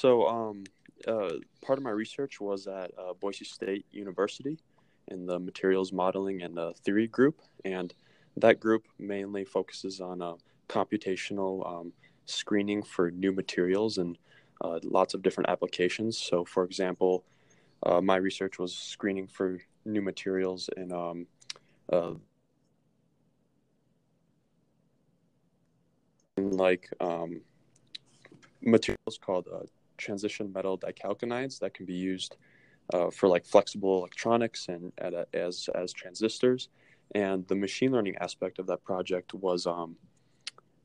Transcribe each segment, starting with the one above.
So, um, uh, part of my research was at uh, Boise State University in the materials modeling and uh, theory group, and that group mainly focuses on uh, computational um, screening for new materials and uh, lots of different applications. So, for example, uh, my research was screening for new materials in um, like um, materials called transition metal dichalcogenides that can be used uh, for like flexible electronics and a, as as transistors. And the machine learning aspect of that project was um,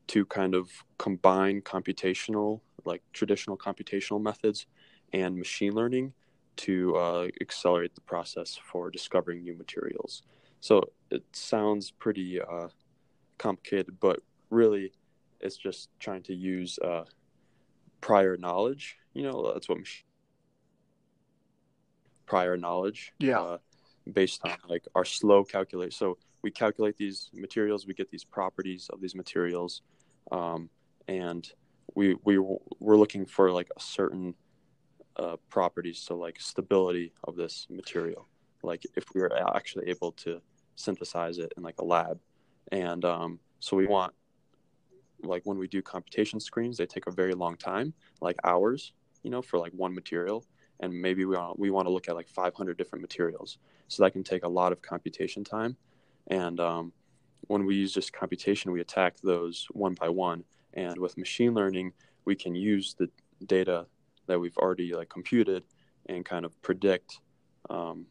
to kind of combine computational, like traditional computational methods, and machine learning to uh, accelerate the process for discovering new materials. So it sounds pretty uh, complicated, but really, it's just trying to use uh, prior knowledge. You know, that's what machine prior knowledge. Yeah. Uh, based on like our slow calculate. So we calculate these materials, we get these properties of these materials, um, and we we we're looking for like a certain uh, properties. So like stability of this material, like if we were actually able to synthesize it in like a lab, and um, so we want like when we do computation screens, they take a very long time, like hours, you know, for like one material. And maybe we want, we want to look at like 500 different materials. So that can take a lot of computation time. And um, when we use just computation, we attack those one by one. And with machine learning, we can use the data that we've already like computed and kind of predict um,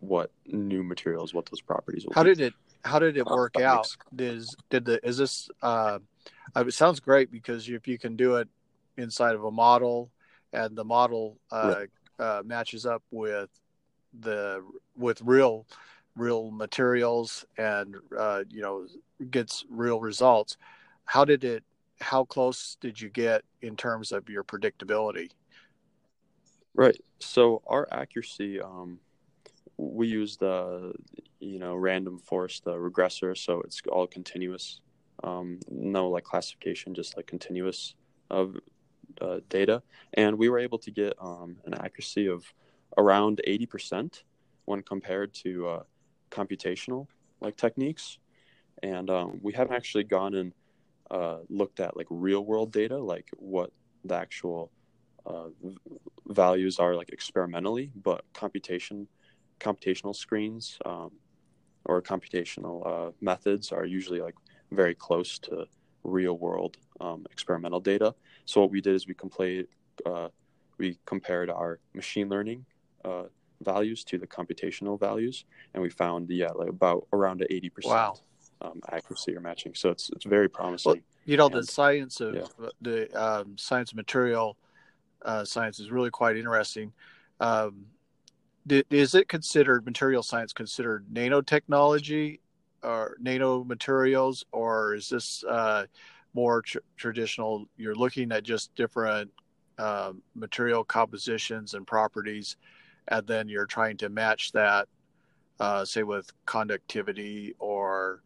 what new materials, what those properties will how be. did it how did it work out? Is did the is this uh uh, it sounds great because if you can do it inside of a model and the model uh, uh matches up with the with real real materials and uh you know gets real results how did it how close did you get in terms of your predictability? Right. So our accuracy, um, we use the, you know, random forest uh, regressor, so it's all continuous. Um, no like classification, just like continuous of uh, data, and we were able to get um, an accuracy of around eighty percent when compared to uh, computational like techniques, and um, we haven't actually gone and uh, looked at like real world data, like what the actual uh, values are like experimentally, but computation, computational screens um, or computational uh, methods are usually like very close to real world um, experimental data. So what we did is we compared uh, we compared our machine learning uh, values to the computational values, and we found yeah like about around eighty percent Wow. um, accuracy or matching. So it's it's very promising. you know the science of yeah. the um, science of material uh, science is really quite interesting um, is it considered material science considered nanotechnology or nanomaterials or is this uh, more tr- traditional you're looking at just different um, material compositions and properties and then you're trying to match that uh, say with conductivity or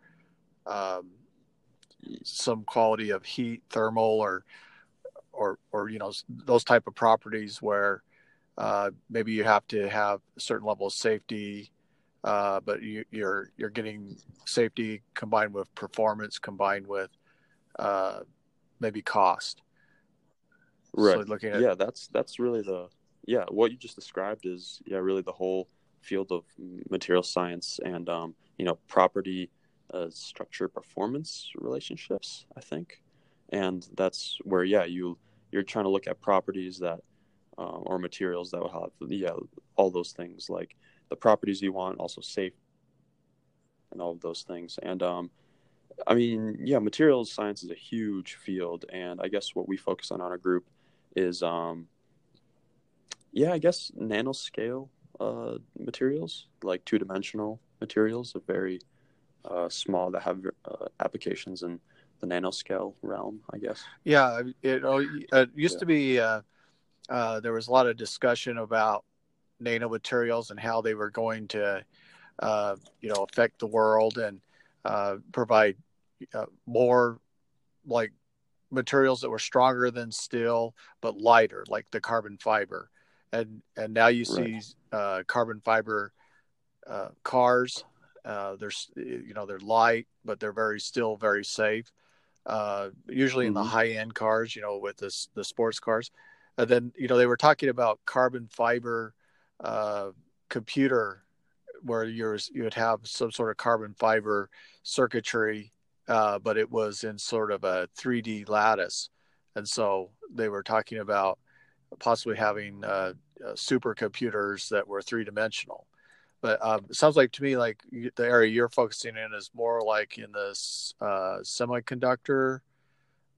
um, some quality of heat, thermal, or or or you know those type of properties where uh, maybe you have to have a certain level of safety, uh, but you, you're you're getting safety combined with performance combined with uh, maybe cost. Right. So looking at yeah that's that's really the yeah what you just described is yeah really the whole field of material science and um, you know property uh, structure performance relationships i think and that's where yeah you you're trying to look at properties that uh, or materials that will have yeah all those things like the properties you want also safe and all of those things and um, i mean yeah materials science is a huge field and i guess what we focus on on our group is um yeah i guess nanoscale uh materials like two-dimensional materials are very uh small that have uh, applications in the nanoscale realm i guess Yeah, it, it used Yeah. to be. Uh, there was a lot of discussion about nanomaterials and how they were going to, uh, you know, affect the world and uh, provide uh, more, like materials that were stronger than steel but lighter, like the carbon fiber, and and now you see right. uh, carbon fiber uh, cars. Uh, they're you know they're light, but they're very still very safe. Uh, usually mm-hmm. in the mm-hmm. high end cars, you know, with this the sports cars. And then you know they were talking about carbon fiber uh, computer, where you're you would have some sort of carbon fiber circuitry, uh, but it was in sort of a 3D lattice, and so they were talking about possibly having uh, uh, supercomputers that were three dimensional. But um, it sounds like to me like the area you're focusing in is more like in this uh, semiconductor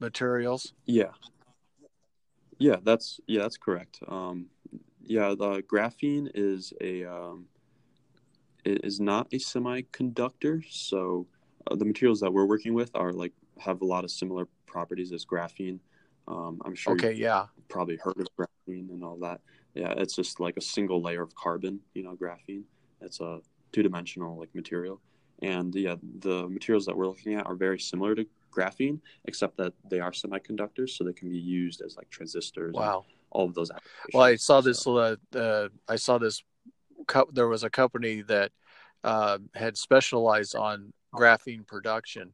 materials. Yeah. Yeah, that's yeah, that's correct. Um, yeah, the graphene is a um, it is not a semiconductor. So uh, the materials that we're working with are like have a lot of similar properties as graphene. Um, I'm sure. Okay. Yeah. Probably heard of graphene and all that. Yeah, it's just like a single layer of carbon. You know, graphene. It's a two-dimensional like material, and yeah, the materials that we're looking at are very similar to graphene, except that they are semiconductors, so they can be used as like transistors. Wow. all of those. Applications. Well, I saw this. So. Uh, uh, I saw this. Co- there was a company that uh, had specialized on graphene production,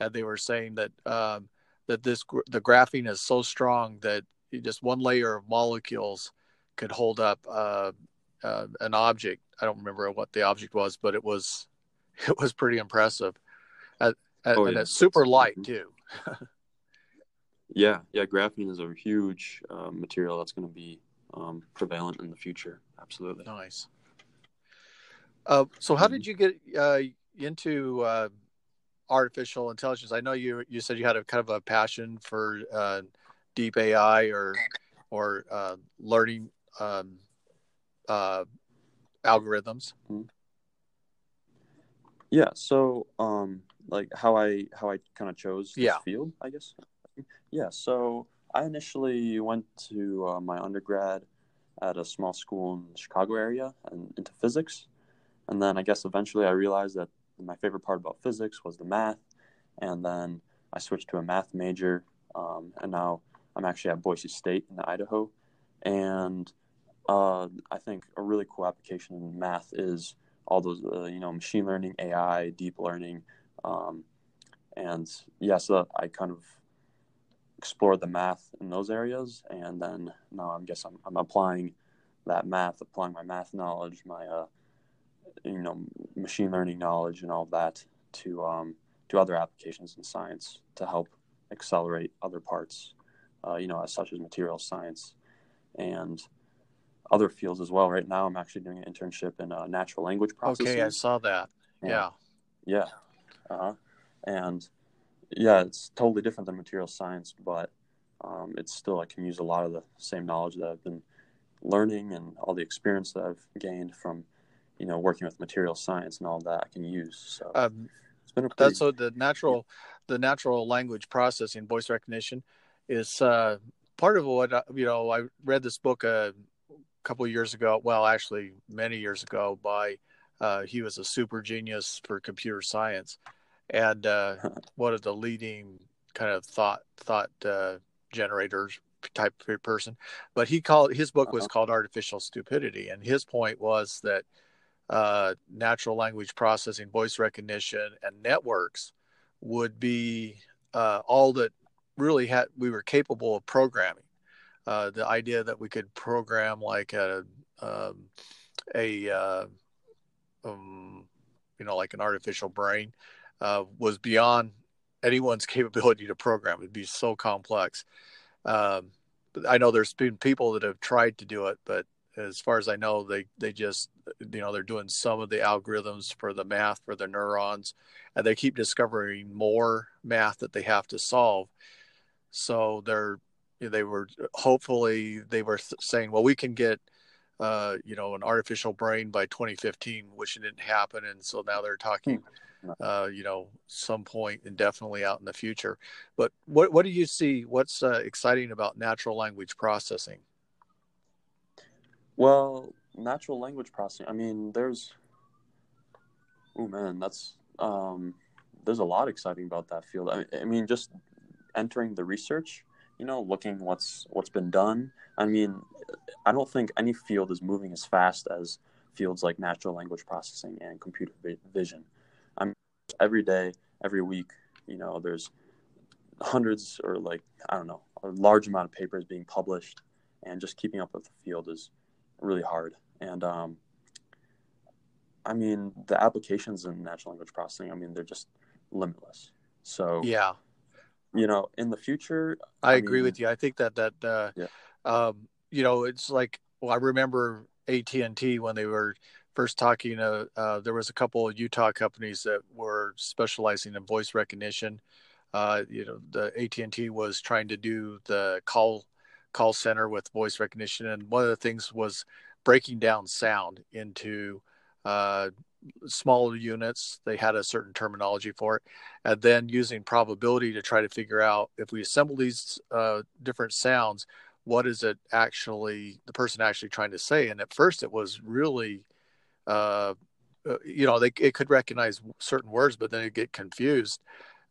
and they were saying that um, that this the graphene is so strong that just one layer of molecules could hold up uh, uh, an object. I don't remember what the object was, but it was it was pretty impressive. Oh, and yeah. it's super light too. yeah, yeah. Graphene is a huge uh, material that's going to be um, prevalent in the future. Absolutely. Nice. Uh, so, how did mm-hmm. you get uh, into uh, artificial intelligence? I know you you said you had a kind of a passion for uh, deep AI or or uh, learning um, uh, algorithms. Mm-hmm. Yeah. So, um, like how I how I kind of chose this yeah. field, I guess. Yeah. So I initially went to uh, my undergrad at a small school in the Chicago area and into physics, and then I guess eventually I realized that my favorite part about physics was the math, and then I switched to a math major, um, and now I'm actually at Boise State in Idaho, and uh, I think a really cool application in math is all those uh, you know machine learning, AI, deep learning, um, and yes, yeah, so I kind of explored the math in those areas, and then now I guess I'm, I'm applying that math, applying my math knowledge, my uh, you know machine learning knowledge and all of that to um, to other applications in science to help accelerate other parts, uh, you know, as such as material science and other fields as well. Right now, I'm actually doing an internship in uh, natural language processing. Okay, I saw that. And, yeah. Yeah. Uh-huh. And yeah, it's totally different than material science, but um, it's still I can use a lot of the same knowledge that I've been learning and all the experience that I've gained from you know working with material science and all that I can use. So um, it's been a pretty, that's so the natural the natural language processing, voice recognition, is uh, part of what uh, you know. I read this book a couple years ago. Well, actually, many years ago. By uh, he was a super genius for computer science, and uh, one of the leading kind of thought thought uh, generators type person. But he called his book was uh-huh. called Artificial Stupidity, and his point was that uh, natural language processing, voice recognition, and networks would be uh, all that really had we were capable of programming. Uh, the idea that we could program like a um, a uh, um, you know like an artificial brain uh, was beyond anyone's capability to program. It'd be so complex. Um, I know there's been people that have tried to do it, but as far as I know, they they just you know they're doing some of the algorithms for the math for the neurons, and they keep discovering more math that they have to solve. So they're they were hopefully they were saying, well, we can get uh, you know an artificial brain by 2015, which didn't happen, and so now they're talking. Hmm. Uh, you know, some point indefinitely out in the future. But what what do you see? What's uh, exciting about natural language processing? Well, natural language processing. I mean, there's. Oh man, that's um, there's a lot exciting about that field. I, I mean, just entering the research, you know, looking what's what's been done. I mean, I don't think any field is moving as fast as fields like natural language processing and computer vision. I mean, every day, every week, you know, there's hundreds or like I don't know, a large amount of papers being published, and just keeping up with the field is really hard. And um, I mean, the applications in natural language processing, I mean, they're just limitless. So yeah, you know, in the future, I, I agree mean, with you. I think that that uh, yeah. um, you know, it's like well, I remember AT and T when they were first talking. Uh, uh, there was a couple of Utah companies that were specializing in voice recognition. Uh, you know, the AT and T was trying to do the call call center with voice recognition, and one of the things was breaking down sound into uh, smaller units. They had a certain terminology for it, and then using probability to try to figure out if we assemble these uh, different sounds, what is it actually the person actually trying to say? And at first, it was really, uh, uh you know, they it could recognize certain words, but then it get confused.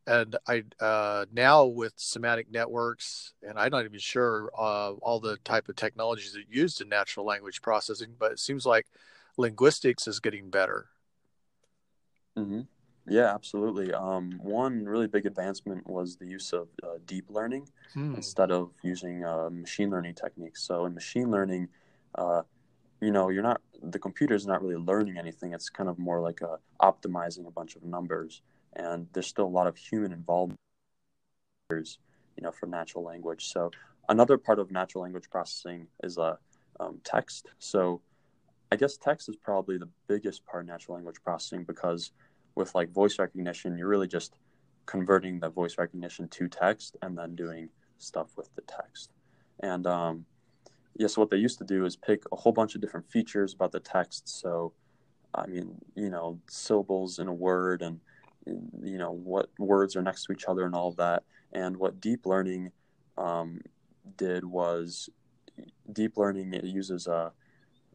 And I uh, now with semantic networks, and I'm not even sure uh, all the type of technologies that used in natural language processing, but it seems like linguistics is getting better. Mm-hmm. Yeah, absolutely. Um, one really big advancement was the use of uh, deep learning hmm. instead of using uh, machine learning techniques. So in machine learning, uh, you know, you're not the computer is not really learning anything. It's kind of more like a, optimizing a bunch of numbers, and there's still a lot of human involvement. You know, for natural language. So another part of natural language processing is uh, um, text. So I guess text is probably the biggest part of natural language processing because with like voice recognition, you're really just converting the voice recognition to text and then doing stuff with the text. And um, yeah, so what they used to do is pick a whole bunch of different features about the text. So, I mean, you know, syllables in a word and, you know, what words are next to each other and all of that. And what deep learning um, did was deep learning, it uses a,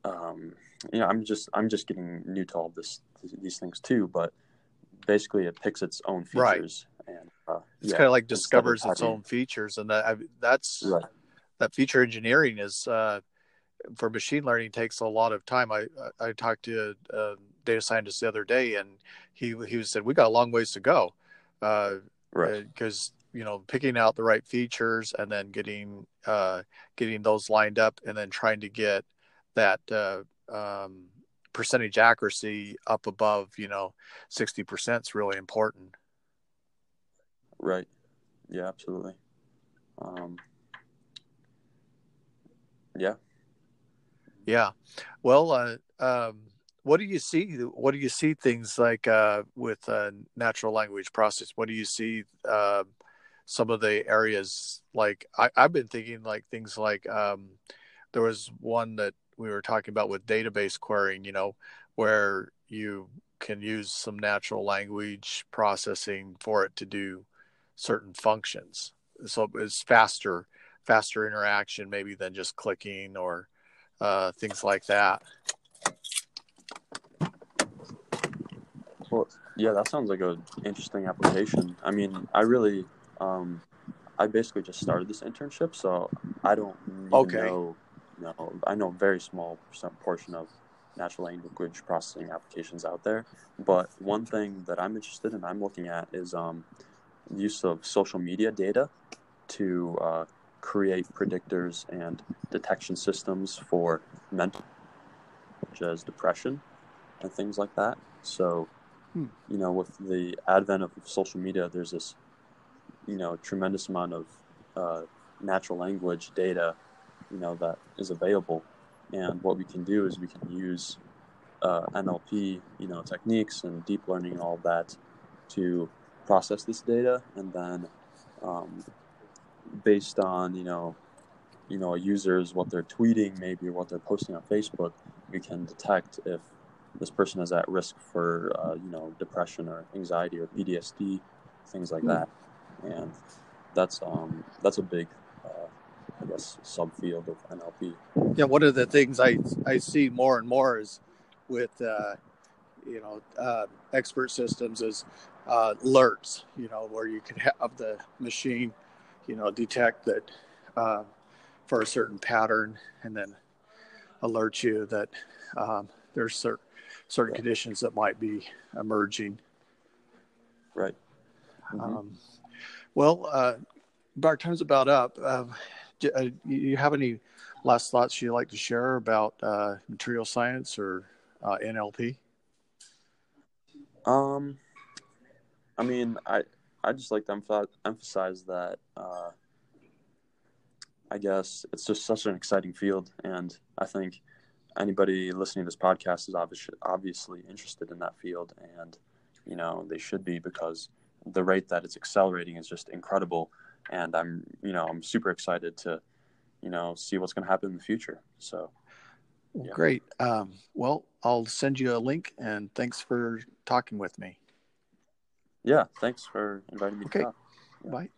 um, you know, I'm just I'm just getting new to all this these things too, but basically it picks its own features right. and uh, it's yeah, kind of like discovers its own features, and that I, that's right. that feature engineering is uh, for machine learning takes a lot of time. I I talked to a, data scientist the other day, and he he said we got a long ways to go, uh, right? Because uh, you know picking out the right features and then getting uh, getting those lined up, and then trying to get that uh, um, percentage accuracy up above you know 60% is really important. Right. Yeah absolutely. Um, yeah. Yeah. Well uh, um, what do you see what do you see things like uh, with uh, natural language process? What do you see uh, some of the areas like I, have been thinking like things like um, there was one that we were talking about with database querying, you know, where you can use some natural language processing for it to do certain functions. So it's faster, faster interaction maybe than just clicking or uh, things like that. Well, yeah, that sounds like an interesting application. I mean, I really, um, I basically just started this internship, so I don't okay. know know, I know a very small percent portion of natural language processing applications out there. But one thing that I'm interested in, I'm looking at, is um, use of social media data to uh, create predictors and detection systems for mental, such as depression and things like that. So, hmm. you know, with the advent of social media, there's this, you know, tremendous amount of uh, natural language data you know that is available and what we can do is we can use uh, NLP you know techniques and deep learning and all that to process this data and then um, based on you know you know users what they're tweeting maybe what they're posting on Facebook we can detect if this person is at risk for uh, you know depression or anxiety or PTSD things like hmm. that and that's um that's a big I guess, subfield of NLP. Yeah, one of the things I I see more and more is with uh, you know uh, expert systems is uh, alerts. You know where you can have the machine you know, detect that uh, for a certain pattern, and then alert you that um, there's certain certain conditions that might be emerging. Right. Mm-hmm. Um, well, uh, our time's about up. Uh, do uh, you have any last thoughts you'd like to share about uh, material science or uh, NLP? Um, I mean, I I just like to emphasize that. Uh, I guess it's just such an exciting field, and I think anybody listening to this podcast is obviously obviously interested in that field, and you know they should be because the rate that it's accelerating is just incredible, and I'm you know I'm super excited to you know see what's going to happen in the future. So. Yeah. Great. Um, well, I'll send you a link, and thanks for talking with me. Yeah, thanks for inviting me okay. Bye.